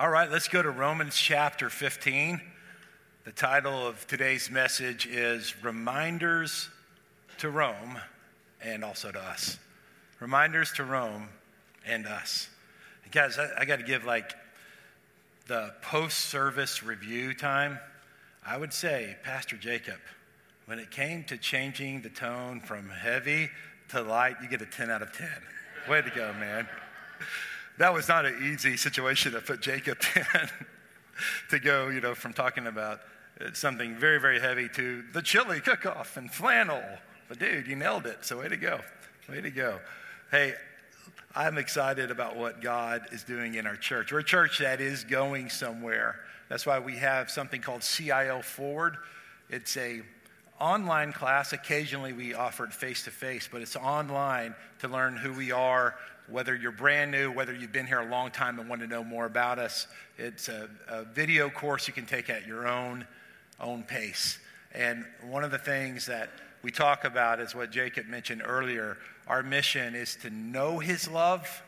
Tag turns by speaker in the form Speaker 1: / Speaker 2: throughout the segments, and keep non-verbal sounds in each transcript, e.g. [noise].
Speaker 1: All right, let's go to Romans chapter 15. The title of today's message is Reminders to Rome and also to us. Reminders to Rome and us. Guys, I, I got to give like the post service review time. I would say, Pastor Jacob, when it came to changing the tone from heavy to light, you get a 10 out of 10. Way to go, man. That was not an easy situation to put Jacob [laughs] in to go, you know, from talking about uh, something very, very heavy to the chili cook off and flannel. But dude, you nailed it. So way to go. Way to go. Hey, I'm excited about what God is doing in our church. We're a church that is going somewhere. That's why we have something called CIL Forward. It's a online class. Occasionally we offer it face to face, but it's online to learn who we are, whether you're brand new, whether you've been here a long time and want to know more about us. It's a, a video course you can take at your own, own pace. And one of the things that we talk about is what Jacob mentioned earlier. Our mission is to know his love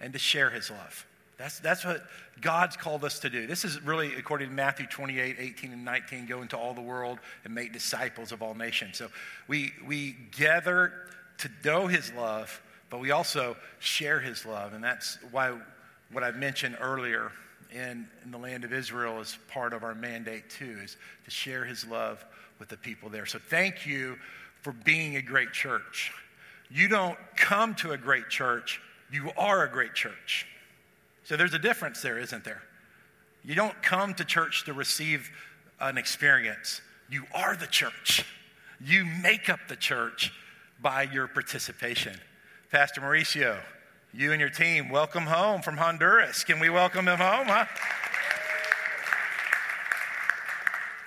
Speaker 1: and to share his love. That's, that's what God's called us to do. This is really, according to Matthew 28, 18, and 19, go into all the world and make disciples of all nations. So we, we gather to know his love, but we also share his love. And that's why what I mentioned earlier in, in the land of Israel is part of our mandate, too, is to share his love with the people there. So thank you for being a great church. You don't come to a great church, you are a great church. So there's a difference there, isn't there? You don't come to church to receive an experience, you are the church. You make up the church by your participation. Pastor Mauricio, you and your team, welcome home from Honduras. Can we welcome him home, huh?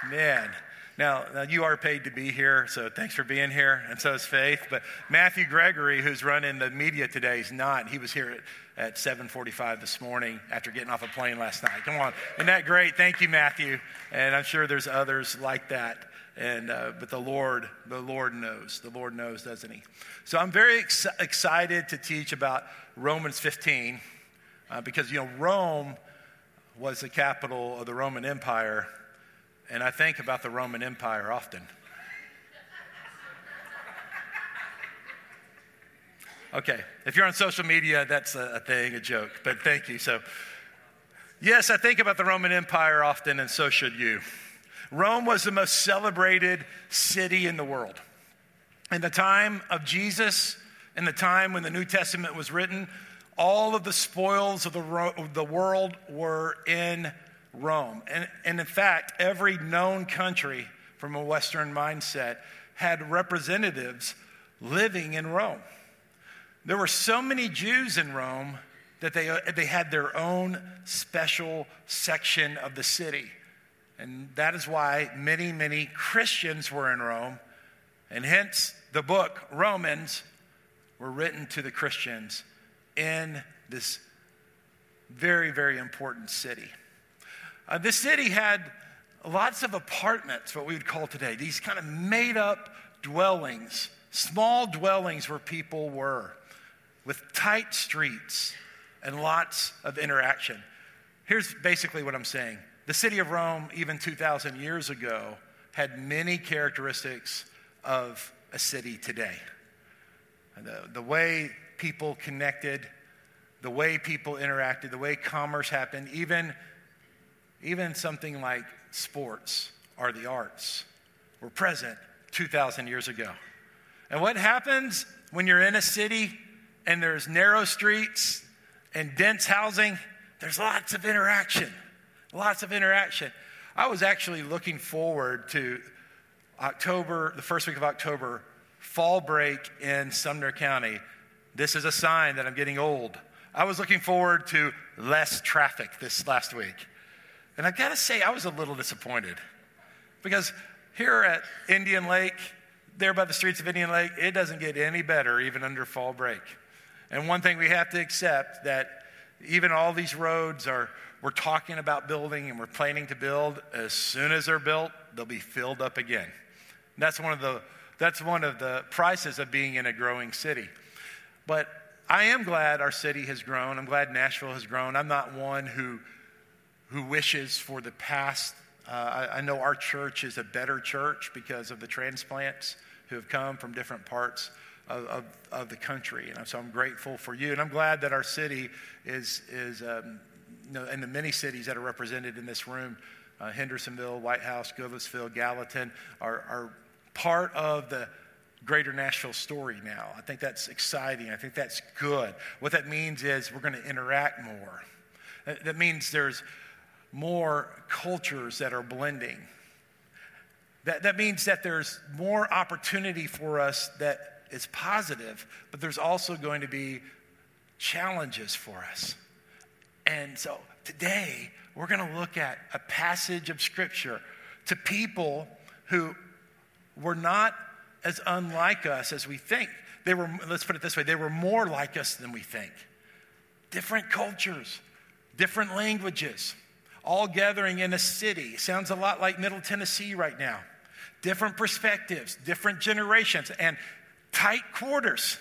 Speaker 1: Man, now, now, you are paid to be here, so thanks for being here, and so is Faith. But Matthew Gregory, who's running the media today, is not. He was here at, at 7:45 this morning after getting off a plane last night. Come on, isn't that great? Thank you, Matthew. And I'm sure there's others like that. And uh, but the Lord, the Lord knows. The Lord knows, doesn't He? So I'm very ex- excited to teach about Romans 15 uh, because you know Rome was the capital of the Roman Empire and I think about the Roman Empire often. Okay, if you're on social media, that's a, thing, a joke, but thank you. So, yes, I think about the Roman Empire often, and so should you. Rome was the most celebrated city in the world. In the time of Jesus, in the time when the New Testament was written, all of the spoils of the, the world were in Rome. And, and in fact, every known country from a Western mindset had representatives living in Rome. There were so many Jews in Rome that they, they had their own special section of the city. And that is why many, many Christians were in Rome. And hence, the book, Romans, were written to the Christians in this very, very important city. Uh, this city had lots of apartments, what we would call today, these kind of made up dwellings, small dwellings where people were, with tight streets and lots of interaction. Here's basically what I'm saying the city of Rome, even 2,000 years ago, had many characteristics of a city today. The, the way people connected, the way people interacted, the way commerce happened, even even something like sports or the arts were present 2,000 years ago. And what happens when you're in a city and there's narrow streets and dense housing? There's lots of interaction. Lots of interaction. I was actually looking forward to October, the first week of October, fall break in Sumner County. This is a sign that I'm getting old. I was looking forward to less traffic this last week. And I gotta say, I was a little disappointed because here at Indian Lake, there by the streets of Indian Lake, it doesn't get any better even under fall break. And one thing we have to accept that even all these roads are, we're talking about building and we're planning to build, as soon as they're built, they'll be filled up again. And that's one of the, that's one of the prices of being in a growing city. But I am glad our city has grown. I'm glad Nashville has grown. I'm not one who who wishes for the past. Uh, I, I know our church is a better church because of the transplants who have come from different parts of, of, of, the country. And so I'm grateful for you. And I'm glad that our city is, is um, you know, and the many cities that are represented in this room uh, Hendersonville, White House, Goodlettsville, Gallatin are, are part of the greater Nashville story now. I think that's exciting. I think that's good. What that means is we're going to interact more. That means there's more cultures that are blending. That, that means that there's more opportunity for us that is positive, but there's also going to be challenges for us. And so today, we're going to look at a passage of Scripture to people who were not as unlike us as we think. They were, let's put it this way, they were more like us than we think. Different cultures, different languages, all gathering in a city. Sounds a lot like Middle Tennessee right now. Different perspectives, different generations, and tight quarters.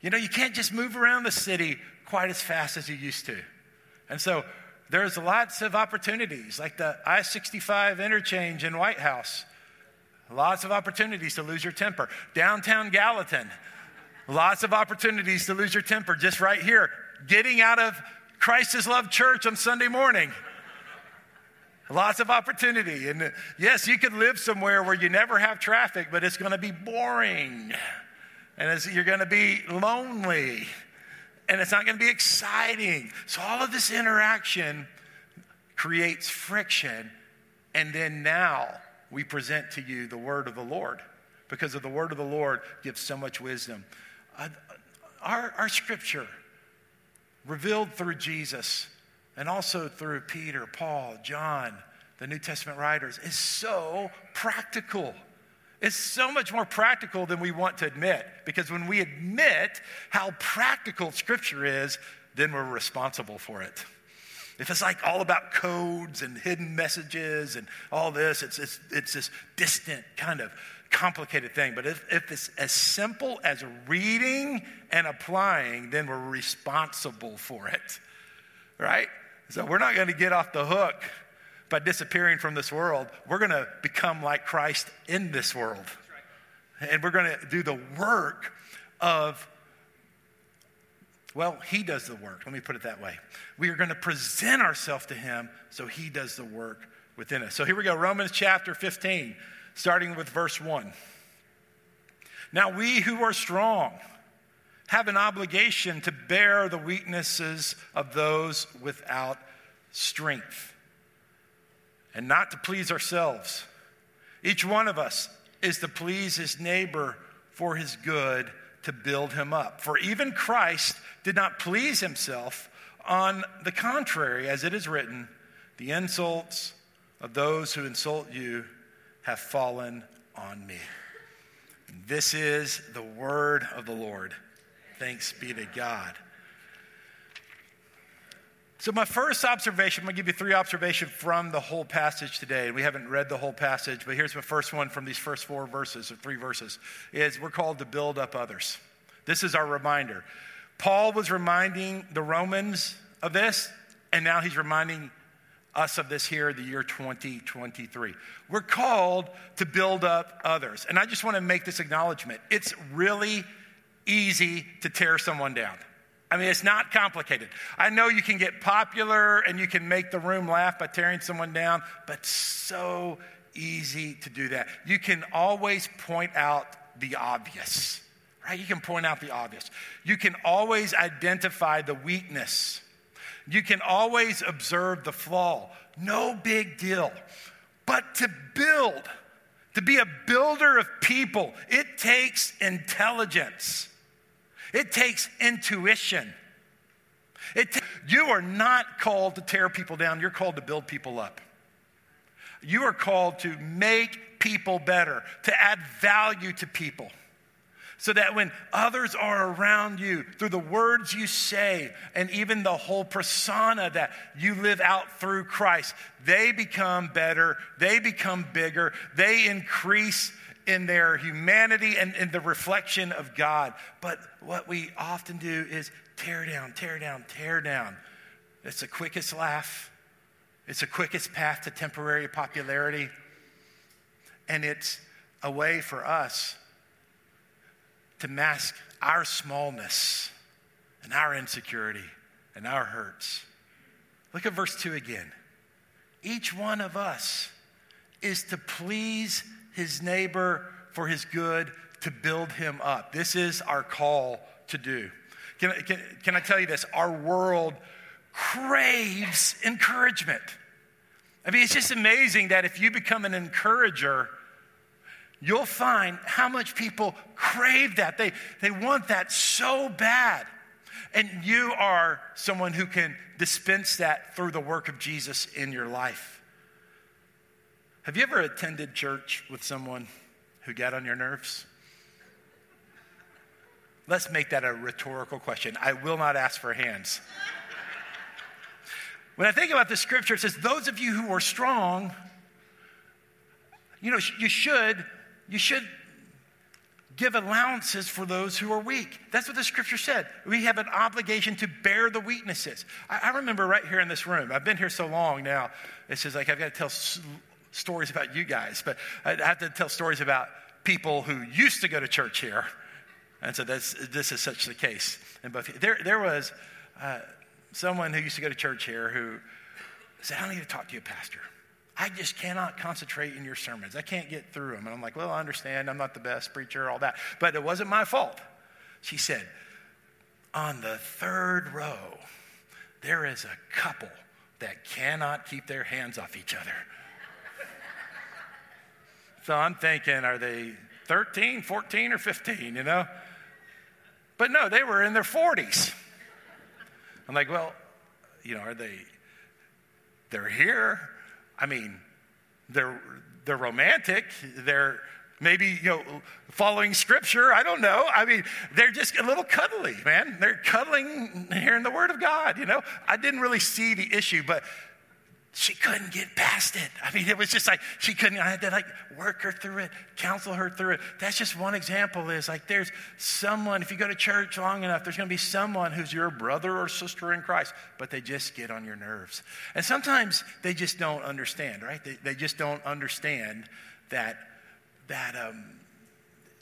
Speaker 1: You know, you can't just move around the city quite as fast as you used to. And so there's lots of opportunities, like the I 65 interchange in White House. Lots of opportunities to lose your temper. Downtown Gallatin, lots of opportunities to lose your temper just right here. Getting out of Christ's Love Church on Sunday morning. Lots of opportunity. And uh, yes, you could live somewhere where you never have traffic, but it's going to be boring. And you're going to be lonely and it's not going to be exciting. So, all of this interaction creates friction. And then now we present to you the word of the Lord because of the word of the Lord gives so much wisdom. Uh, our, our scripture, revealed through Jesus and also through Peter, Paul, John, the New Testament writers, is so practical. It's so much more practical than we want to admit because when we admit how practical Scripture is, then we're responsible for it. If it's like all about codes and hidden messages and all this, it's, it's, it's this distant kind of complicated thing. But if, if it's as simple as reading and applying, then we're responsible for it, right? So we're not going to get off the hook by disappearing from this world, we're going to become like Christ in this world. And we're going to do the work of, well, He does the work. Let me put it that way. We are going to present ourselves to Him so He does the work within us. So here we go Romans chapter 15, starting with verse 1. Now, we who are strong have an obligation to bear the weaknesses of those without strength and not to please ourselves. Each one of us is to please his neighbor for his good to build him up. For even Christ did not please himself. On the contrary, as it is written, the insults of those who insult you have fallen on me. This is the word of the Lord. Thanks be to God. So, my first observation, I'm going to give you three observations from the whole passage today. We haven't read the whole passage, but here's my first one from these first four verses, or three verses, is we're called to build up others. This is our reminder. Paul was reminding the Romans of this, and now he's reminding us of this here, the year 2023. We're called to build up others. And I just want to make this acknowledgement. It's really easy to tear someone down. I mean, it's not complicated. I know you can get popular and you can make the room laugh by tearing someone down, but so easy to do that. You can always point out the obvious, right? You can point out the obvious. You can always identify the weakness. You can always observe the flaw. No big deal. But to build, to be a builder of people, it takes intelligence. It takes intuition. It t- you are not called to tear people down, you're called to build people up. You are called to make people better, to add value to people. So that when others are around you, through the words you say, and even the whole persona that you live out through Christ, they become better, they become bigger, they increase in their humanity and in the reflection of God. But what we often do is tear down, tear down, tear down. It's the quickest laugh. It's the quickest path to temporary popularity. And it's a way for us to mask our smallness and our insecurity and our hurts. Look at verse 2 again. Each one of us is to please his neighbor for his good, to build him up. This is our call to do. Can, can, can I tell you this? Our world craves encouragement. I mean, it's just amazing that if you become an encourager, you'll find how much people crave that. They, they want that so bad. And you are someone who can dispense that through the work of Jesus in your life. Have you ever attended church with someone who got on your nerves? Let's make that a rhetorical question. I will not ask for hands. When I think about the scripture, it says, Those of you who are strong, you know, you should, you should give allowances for those who are weak. That's what the scripture said. We have an obligation to bear the weaknesses. I, I remember right here in this room, I've been here so long now, it's just like I've got to tell s- stories about you guys, but I have to tell stories about people who used to go to church here. And so this is such the case. And there, there was uh, someone who used to go to church here who said, I don't need to talk to you, Pastor. I just cannot concentrate in your sermons. I can't get through them. And I'm like, well, I understand. I'm not the best preacher, all that. But it wasn't my fault. She said, on the third row, there is a couple that cannot keep their hands off each other. so I'm thinking, are they 13, 14, or 15, you know? But no, they were in their 40s. I'm like, well, you know, are they, they're here. I mean, they're, they're romantic. They're maybe, you know, following scripture. I don't know. I mean, they're just a little cuddly, man. They're cuddling, hearing the word of God, you know. I didn't really see the issue, but she couldn't get past it. I mean, it was just like she couldn't. I had to like work her through it, counsel her through it. That's just one example. Is like there's someone. If you go to church long enough, there's going to be someone who's your brother or sister in Christ, but they just get on your nerves. And sometimes they just don't understand, right? They, they just don't understand that that um,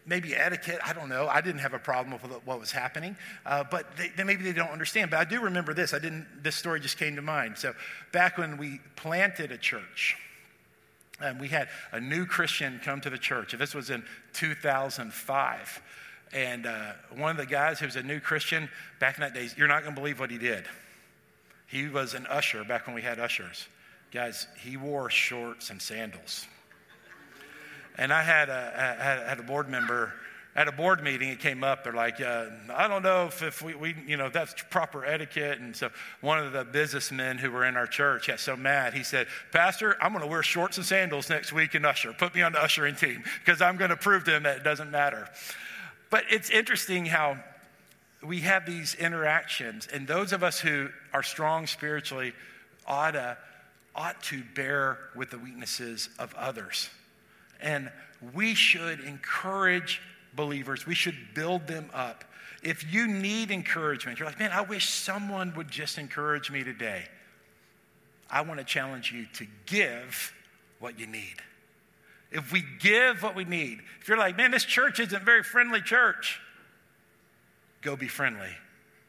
Speaker 1: maybe etiquette. I don't know. I didn't have a problem with what was happening, uh, but they, they, maybe they don't understand. But I do remember this. I didn't. This story just came to mind. So back when we planted a church. And we had a new Christian come to the church. This was in 2005. And uh, one of the guys who was a new Christian back in that days, you're not going to believe what he did. He was an usher back when we had ushers. Guys, he wore shorts and sandals. And I had had a board member at a board meeting, it came up. They're like, uh, I don't know if, if we, we, you know, that's proper etiquette. And so one of the businessmen who were in our church got so mad. He said, Pastor, I'm going to wear shorts and sandals next week in usher. Put me on the ushering team because I'm going to prove to him that it doesn't matter. But it's interesting how we have these interactions. And those of us who are strong spiritually ought to, ought to bear with the weaknesses of others. And we should encourage believers, we should build them up. If you need encouragement, you're like, man, I wish someone would just encourage me today. I want to challenge you to give what you need. If we give what we need, if you're like, man, this church isn't a very friendly church, go be friendly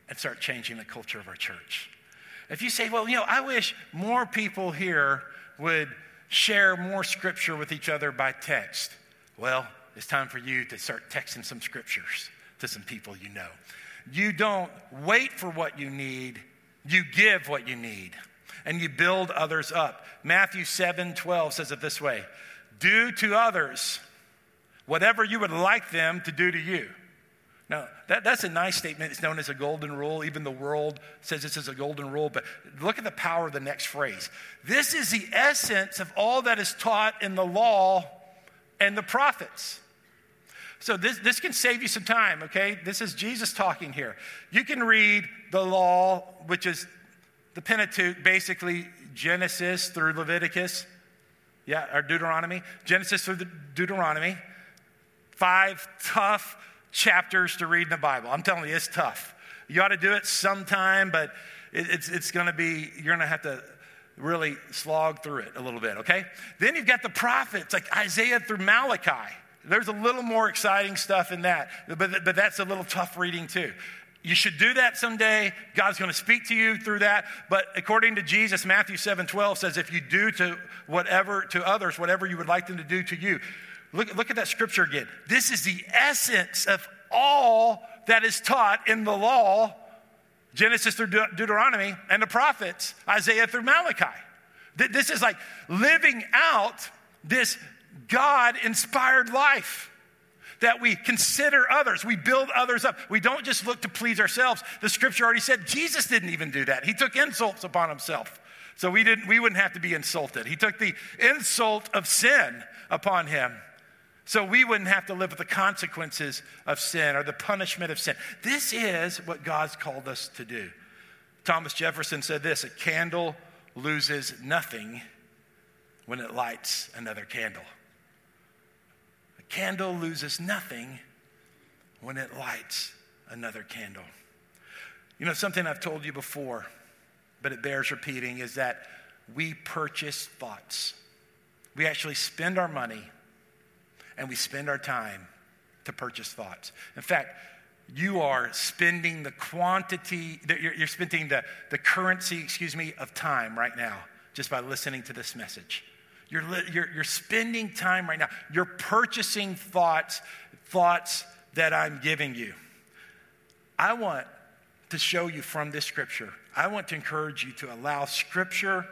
Speaker 1: and start changing the culture of our church. If you say, well, you know, I wish more people here would share more scripture with each other by text, well, it's time for you to start texting some scriptures to some people you know. You don't wait for what you need, you give what you need, and you build others up. Matthew 7 12 says it this way Do to others whatever you would like them to do to you. Now, that, that's a nice statement. It's known as a golden rule. Even the world says this is a golden rule. But look at the power of the next phrase. This is the essence of all that is taught in the law and the prophets. So this, this can save you some time, okay? This is Jesus talking here. You can read the law, which is the Pentateuch, basically Genesis through Leviticus, yeah, or Deuteronomy, Genesis through the Deuteronomy. Five tough chapters to read in the Bible. I'm telling you, it's tough. You ought to do it sometime, but it, it's, it's going to be, you're going to have to really slog through it a little bit, okay? Then you've got the prophets like Isaiah through Malachi. There's a little more exciting stuff in that, but, but that's a little tough reading too. You should do that someday. God's going to speak to you through that. But according to Jesus, Matthew 7 12 says, if you do to whatever, to others, whatever you would like them to do to you. Look, look at that scripture again. This is the essence of all that is taught in the law Genesis through De- Deuteronomy and the prophets, Isaiah through Malachi. This is like living out this God inspired life that we consider others, we build others up. We don't just look to please ourselves. The scripture already said Jesus didn't even do that. He took insults upon himself. So we didn't we wouldn't have to be insulted. He took the insult of sin upon him. So we wouldn't have to live with the consequences of sin or the punishment of sin. This is what God's called us to do. Thomas Jefferson said this a candle loses nothing when it lights another candle. A candle loses nothing when it lights another candle. You know, something I've told you before, but it bears repeating, is that we purchase thoughts. We actually spend our money and we spend our time to purchase thoughts. In fact, you are spending the quantity, you're, spending the, the currency, excuse me, of time right now just by listening to this message. You're, you're, you're spending time right now. You're purchasing thoughts, thoughts that I'm giving you. I want to show you from this scripture, I want to encourage you to allow scripture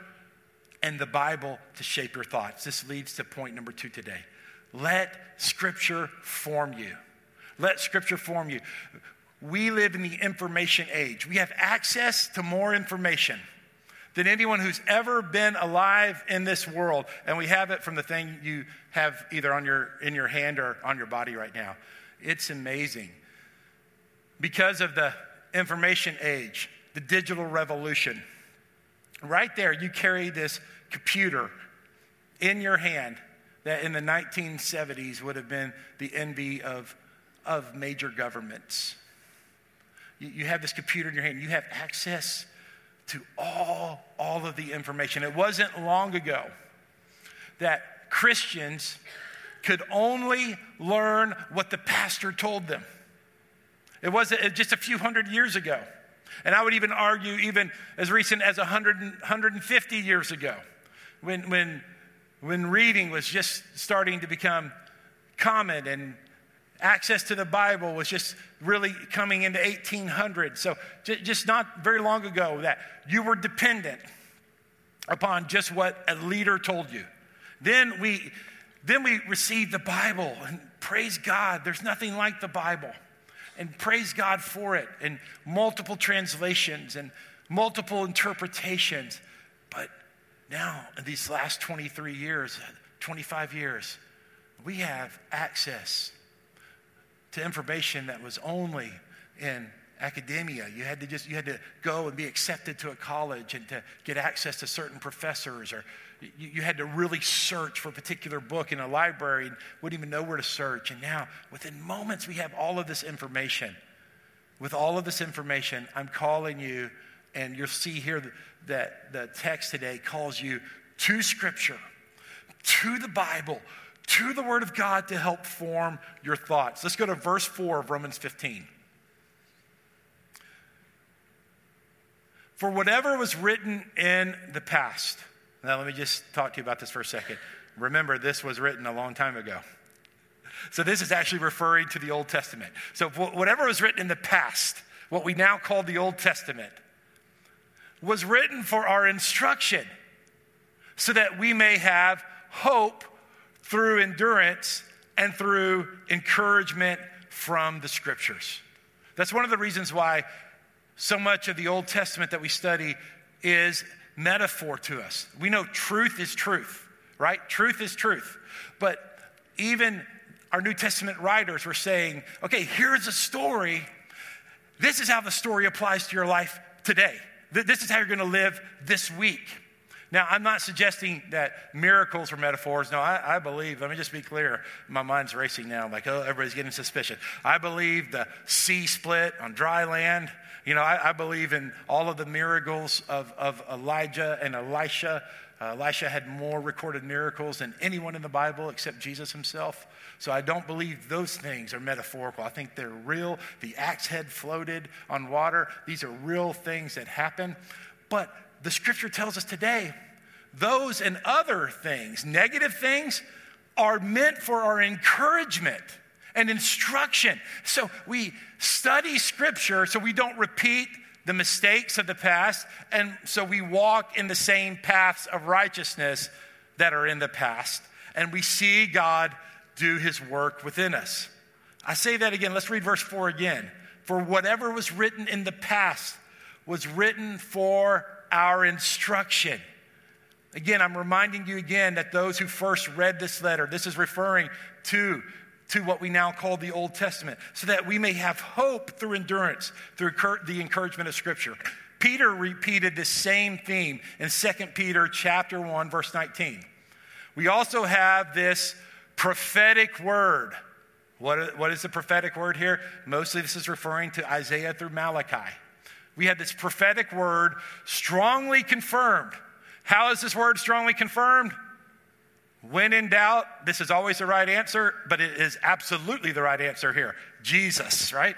Speaker 1: and the Bible to shape your thoughts. This leads to point number two today. Let Scripture form you. Let Scripture form you. We live in the information age. We have access to more information than anyone who's ever been alive in this world. And we have it from the thing you have either on your, in your hand or on your body right now. It's amazing. Because of the information age, the digital revolution, right there, you carry this computer in your hand that in the 1970s would have been the envy of, of major governments. You, you have this computer in your hand, you have access to all, all of the information. It wasn't long ago that Christians could only learn what the pastor told them. It wasn't uh, just a few hundred years ago. And I would even argue, even as recent as 100, 150 years ago, when, when when reading was just starting to become common and access to the Bible was just really coming into 1800. So just not very long ago that you were dependent upon just what a leader told you. Then we then we received the Bible and praise God, there's nothing like the Bible. And praise God for it and multiple translations and multiple interpretations. But now, in these last 23 years, 25 years, we have access to information that was only in academia. You had to just you had to go and be accepted to a college and to get access to certain professors, or you, you, had to really search for a particular book in a library and wouldn't even know where to search. And now, within moments, we have all of this information. With all of this information, I'm calling you, and you'll see here that the text today calls you to Scripture, to the Bible, to the Word of God to help form your thoughts. Let's go to verse 4 of Romans 15. For whatever was written in the past, now let me just talk to you about this for a second. Remember, this was written a long time ago. So this is actually referring to the Old Testament. So whatever was written in the past, what we now call the Old Testament, was written for our instruction so that we may have hope through endurance and through encouragement from the scriptures. That's one of the reasons why so much of the Old Testament that we study is metaphor to us. We know truth is truth, right? Truth is truth. But even our New Testament writers were saying, okay, here's a story. This is how the story applies to your life today. This is how you're going to live this week. Now, I'm not suggesting that miracles are metaphors. No, I, I, believe, let me just be clear. My mind's racing now. I'm like, oh, everybody's getting suspicious. I believe the sea split on dry land. You know, I, I believe in all of the miracles of, of Elijah and Elisha. Uh, Elisha had more recorded miracles than anyone in the Bible except Jesus himself. So I don't believe those things are metaphorical. I think they're real. The axe head floated on water. These are real things that happen. But the scripture tells us today those and other things, negative things, are meant for our encouragement and instruction. So we study scripture so we don't repeat the mistakes of the past, and so we walk in the same paths of righteousness that are in the past, and we see God do his work within us. I say that again. Let's read verse 4 again. For whatever was written in the past was written for our instruction. Again, I'm reminding you again that those who first read this letter, this is referring to, to what we now call the Old Testament, so that we may have hope through endurance, through the encouragement of Scripture. Peter repeated the same theme in 2 Peter chapter 1, verse 19. We also have this prophetic word. What, what is the prophetic word here? Mostly this is referring to Isaiah through Malachi. We have this prophetic word strongly confirmed. How is this word strongly confirmed? When in doubt, this is always the right answer, but it is absolutely the right answer here Jesus, right?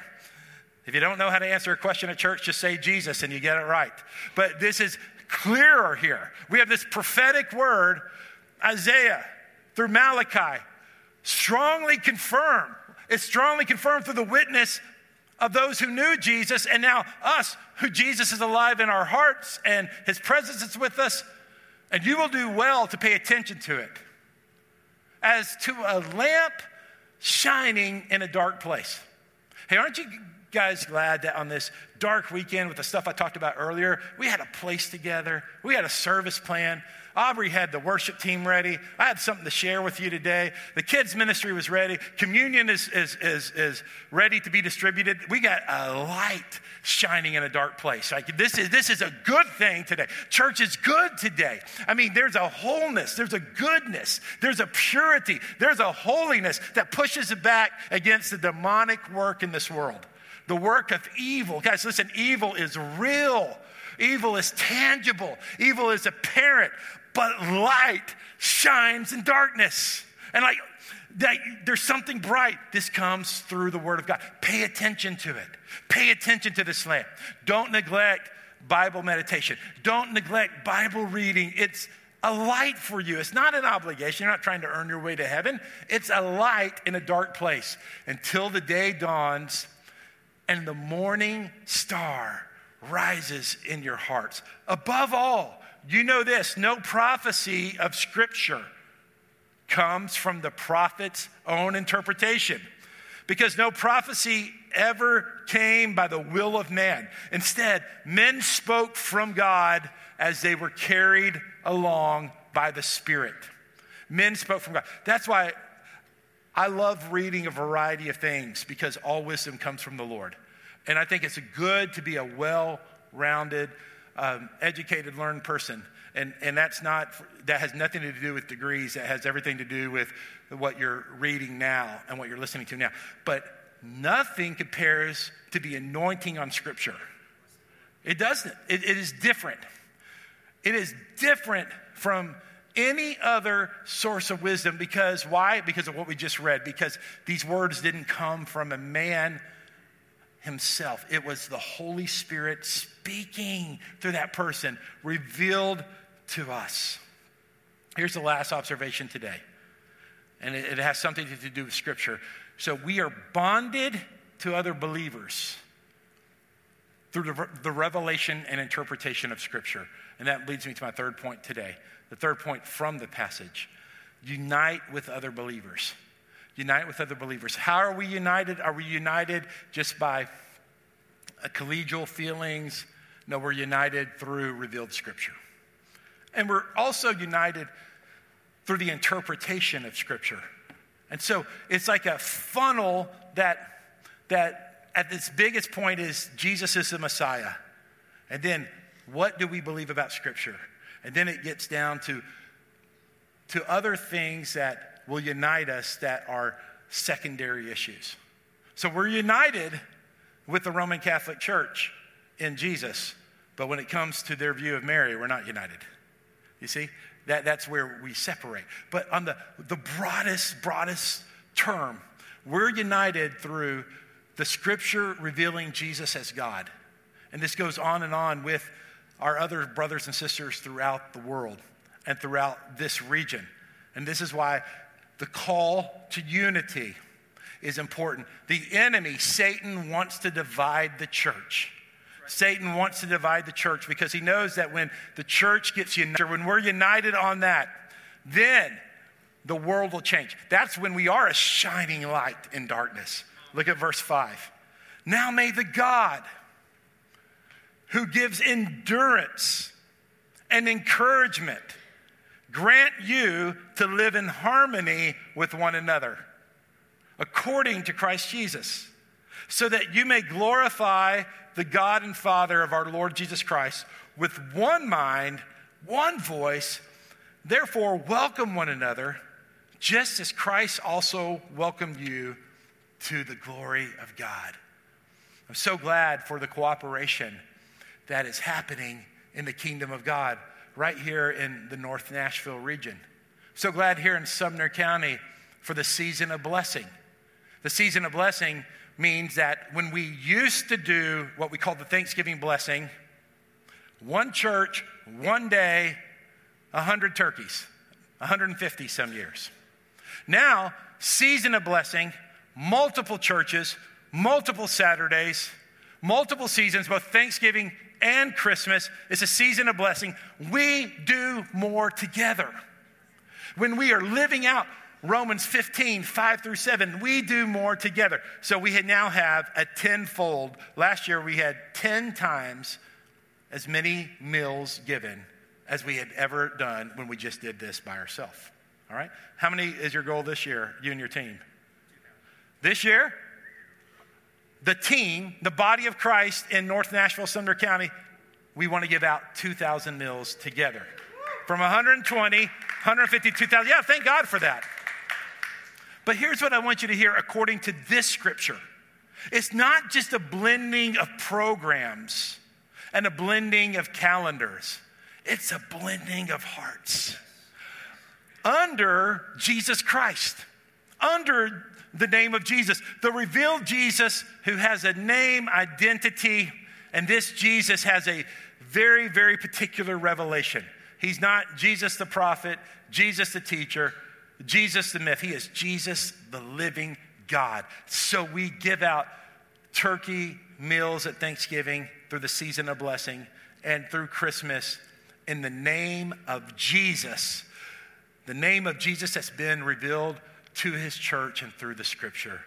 Speaker 1: If you don't know how to answer a question at church, just say Jesus and you get it right. But this is clearer here. We have this prophetic word, Isaiah through Malachi, strongly confirmed. It's strongly confirmed through the witness of those who knew Jesus, and now us, who Jesus is alive in our hearts and his presence is with us, and you will do well to pay attention to it as to a lamp shining in a dark place. Hey, aren't you guys glad that on this dark weekend with the stuff I talked about earlier, we had a place together, we had a service plan. Aubrey had the worship team ready. I had something to share with you today. The kids' ministry was ready. Communion is, is, is, is ready to be distributed. We got a light shining in a dark place. Like this is, this is a good thing today. Church is good today. I mean, there's a wholeness, there's a goodness, there's a purity, there's a holiness that pushes it back against the demonic work in this world. The work of evil. Guys, listen, evil is real. Evil is tangible. Evil is apparent but light shines in darkness. And like, that, there's something bright. This comes through the Word of God. Pay attention to it. Pay attention to this lamp. Don't neglect Bible meditation. Don't neglect Bible reading. It's a light for you. It's not an obligation. You're not trying to earn your way to heaven. It's a light in a dark place until the day dawns and the morning star rises in your hearts. Above all, you know this no prophecy of Scripture comes from the prophet's own interpretation because no prophecy ever came by the will of man. Instead, men spoke from God as they were carried along by the Spirit. Men spoke from God. That's why I love reading a variety of things because all wisdom comes from the Lord. And I think it's good to be a well rounded, um, educated, learned person. And, and that's not, that has nothing to do with degrees. That has everything to do with what you're reading now and what you're listening to now. But nothing compares to the anointing on Scripture. It doesn't. it, it is different. It is different from any other source of wisdom because why? Because of what we just read. Because these words didn't come from a man himself. It was the Holy Spirit speaking through that person, revealed to us. Here's the last observation today, and it, has something to do with Scripture. So we are bonded to other believers through the, the revelation and interpretation of Scripture. And that leads me to my third point today. The third point from the passage unite with other believers unite with other believers. How are we united? Are we united just by collegial feelings? No, we're united through revealed scripture. And we're also united through the interpretation of scripture. And so it's like a funnel that, that at its biggest point is Jesus is the Messiah. And then what do we believe about scripture? And then it gets down to, to other things that will unite us that are secondary issues. So we're united with the Roman Catholic Church in Jesus, but when it comes to their view of Mary, we're not united. You see? That, that's where we separate. But on the, the broadest, broadest term, we're united through the scripture revealing Jesus as God. And this goes on and on with our other brothers and sisters throughout the world and throughout this region. And this is why the call to unity is important. The enemy, Satan, wants to divide the church. Satan wants to divide the church because he knows that when the church gets united, when we're united on that, then the world will change. That's when we are a shining light in darkness. Look at verse 5. Now may the God who gives endurance and encouragement grant you to live in harmony with one another according to Christ Jesus, so that you may glorify the God and Father of our Lord Jesus Christ with one mind, one voice. Therefore, welcome one another, just as Christ also welcomed you to the glory of God. I'm so glad for the cooperation that is happening in the kingdom of God right here in the North Nashville region. So glad here in Sumner County for the season of blessing. The season of blessing means that when we used to do what we call the Thanksgiving blessing, one church, one day, 100 turkeys, 150 some years. Now, season of blessing, multiple churches, multiple Saturdays, multiple seasons, both Thanksgiving and Christmas. It's a season of blessing. We do more together. When we are living out Romans 15, 5 through 7, we do more together. So we now have a tenfold. Last year we had 10 times as many meals given as we had ever done when we just did this by ourselves. All right? How many is your goal this year, you and your team? This year, the team, the body of Christ in North Nashville, Sumner County, we want to give out 2,000 meals together. From 120, 150, 2,000. Yeah, thank God for that. But here's what I want you to hear according to this scripture. It's not just a blending of programs and a blending of calendars, it's a blending of hearts. Under Jesus Christ, under the name of Jesus, the revealed Jesus who has a name, identity, and this Jesus has a very, very particular revelation. He's not Jesus the prophet, Jesus the teacher, Jesus the myth. He is Jesus the living God. So we give out turkey meals at Thanksgiving through the season of blessing and through Christmas in the name of Jesus. The name of Jesus that's been revealed to his church and through the scripture.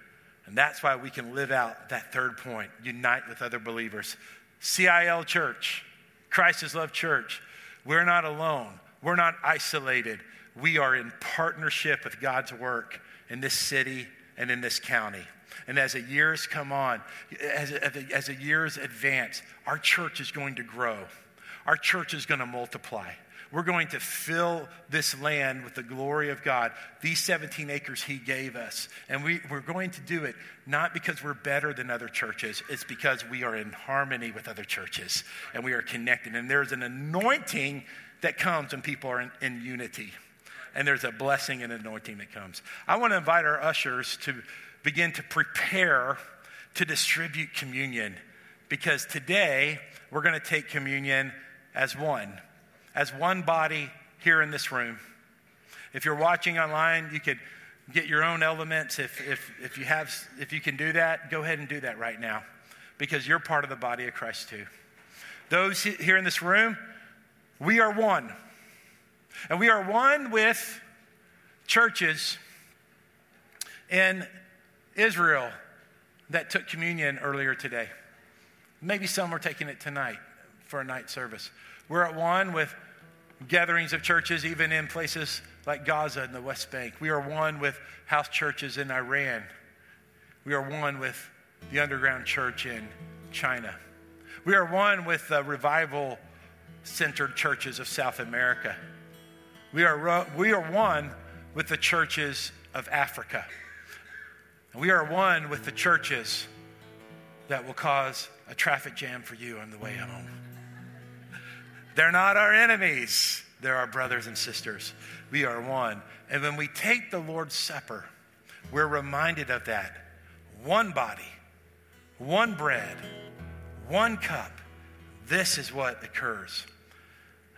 Speaker 1: And that's why we can live out that third point unite with other believers. CIL Church, Christ is Love Church. We're not alone, we're not isolated we are in partnership with God's work in this city and in this county. And as the years come on, as, as the years advance, our church is going to grow. Our church is going to multiply. We're going to fill this land with the glory of God, these 17 acres He gave us. And we, we're going to do it not because we're better than other churches, it's because we are in harmony with other churches and we are connected. And there's an anointing that comes when people are in, in unity and there's a blessing and anointing that comes. I want to invite our ushers to begin to prepare to distribute communion because today we're going to take communion as one, as one body here in this room. If you're watching online, you could get your own elements. If, if, if, you have, if you can do that, go ahead and do that right now because you're part of the body of Christ too. Those here in this room, we are one. And we are one with churches in Israel that took communion earlier today. Maybe some are taking it tonight for a night service. We're at one with gatherings of churches, even in places like Gaza and the West Bank. We are one with house churches in Iran. We are one with the underground church in China. We are one with the revival centered churches of South America. We are, we are one with the churches of Africa. We are one with the churches that will cause a traffic jam for you on the way home. They're not our enemies, they're our brothers and sisters. We are one. And when we take the Lord's Supper, we're reminded of that. One body, one bread, one cup. This is what occurs.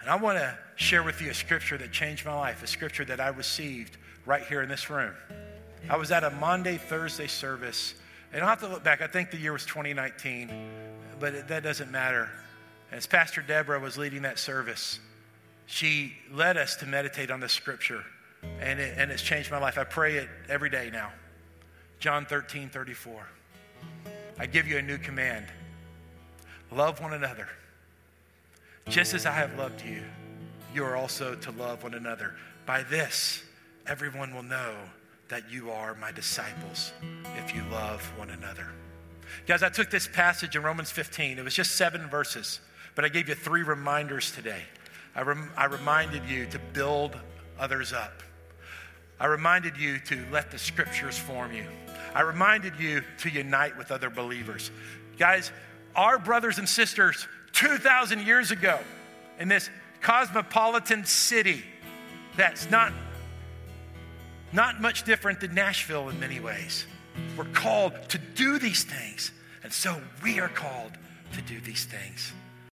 Speaker 1: And I want to share with you a scripture that changed my life, a scripture that I received right here in this room. I was at a Monday, Thursday service, and I'll have to look back. I think the year was 2019, but it, that doesn't matter. As Pastor Deborah was leading that service, she led us to meditate on the scripture, and, it, and it's changed my life. I pray it every day now. John 13, 34. I give you a new command love one another. Just as I have loved you, you are also to love one another. By this, everyone will know that you are my disciples if you love one another. Guys, I took this passage in Romans 15. It was just seven verses, but I gave you three reminders today. I, rem- I reminded you to build others up. I reminded you to let the scriptures form you. I reminded you to unite with other believers. Guys, our brothers and sisters 2,000 years ago in this cosmopolitan city that's not, not much different than Nashville in many ways. We're called to do these things. And so we are called to do these things.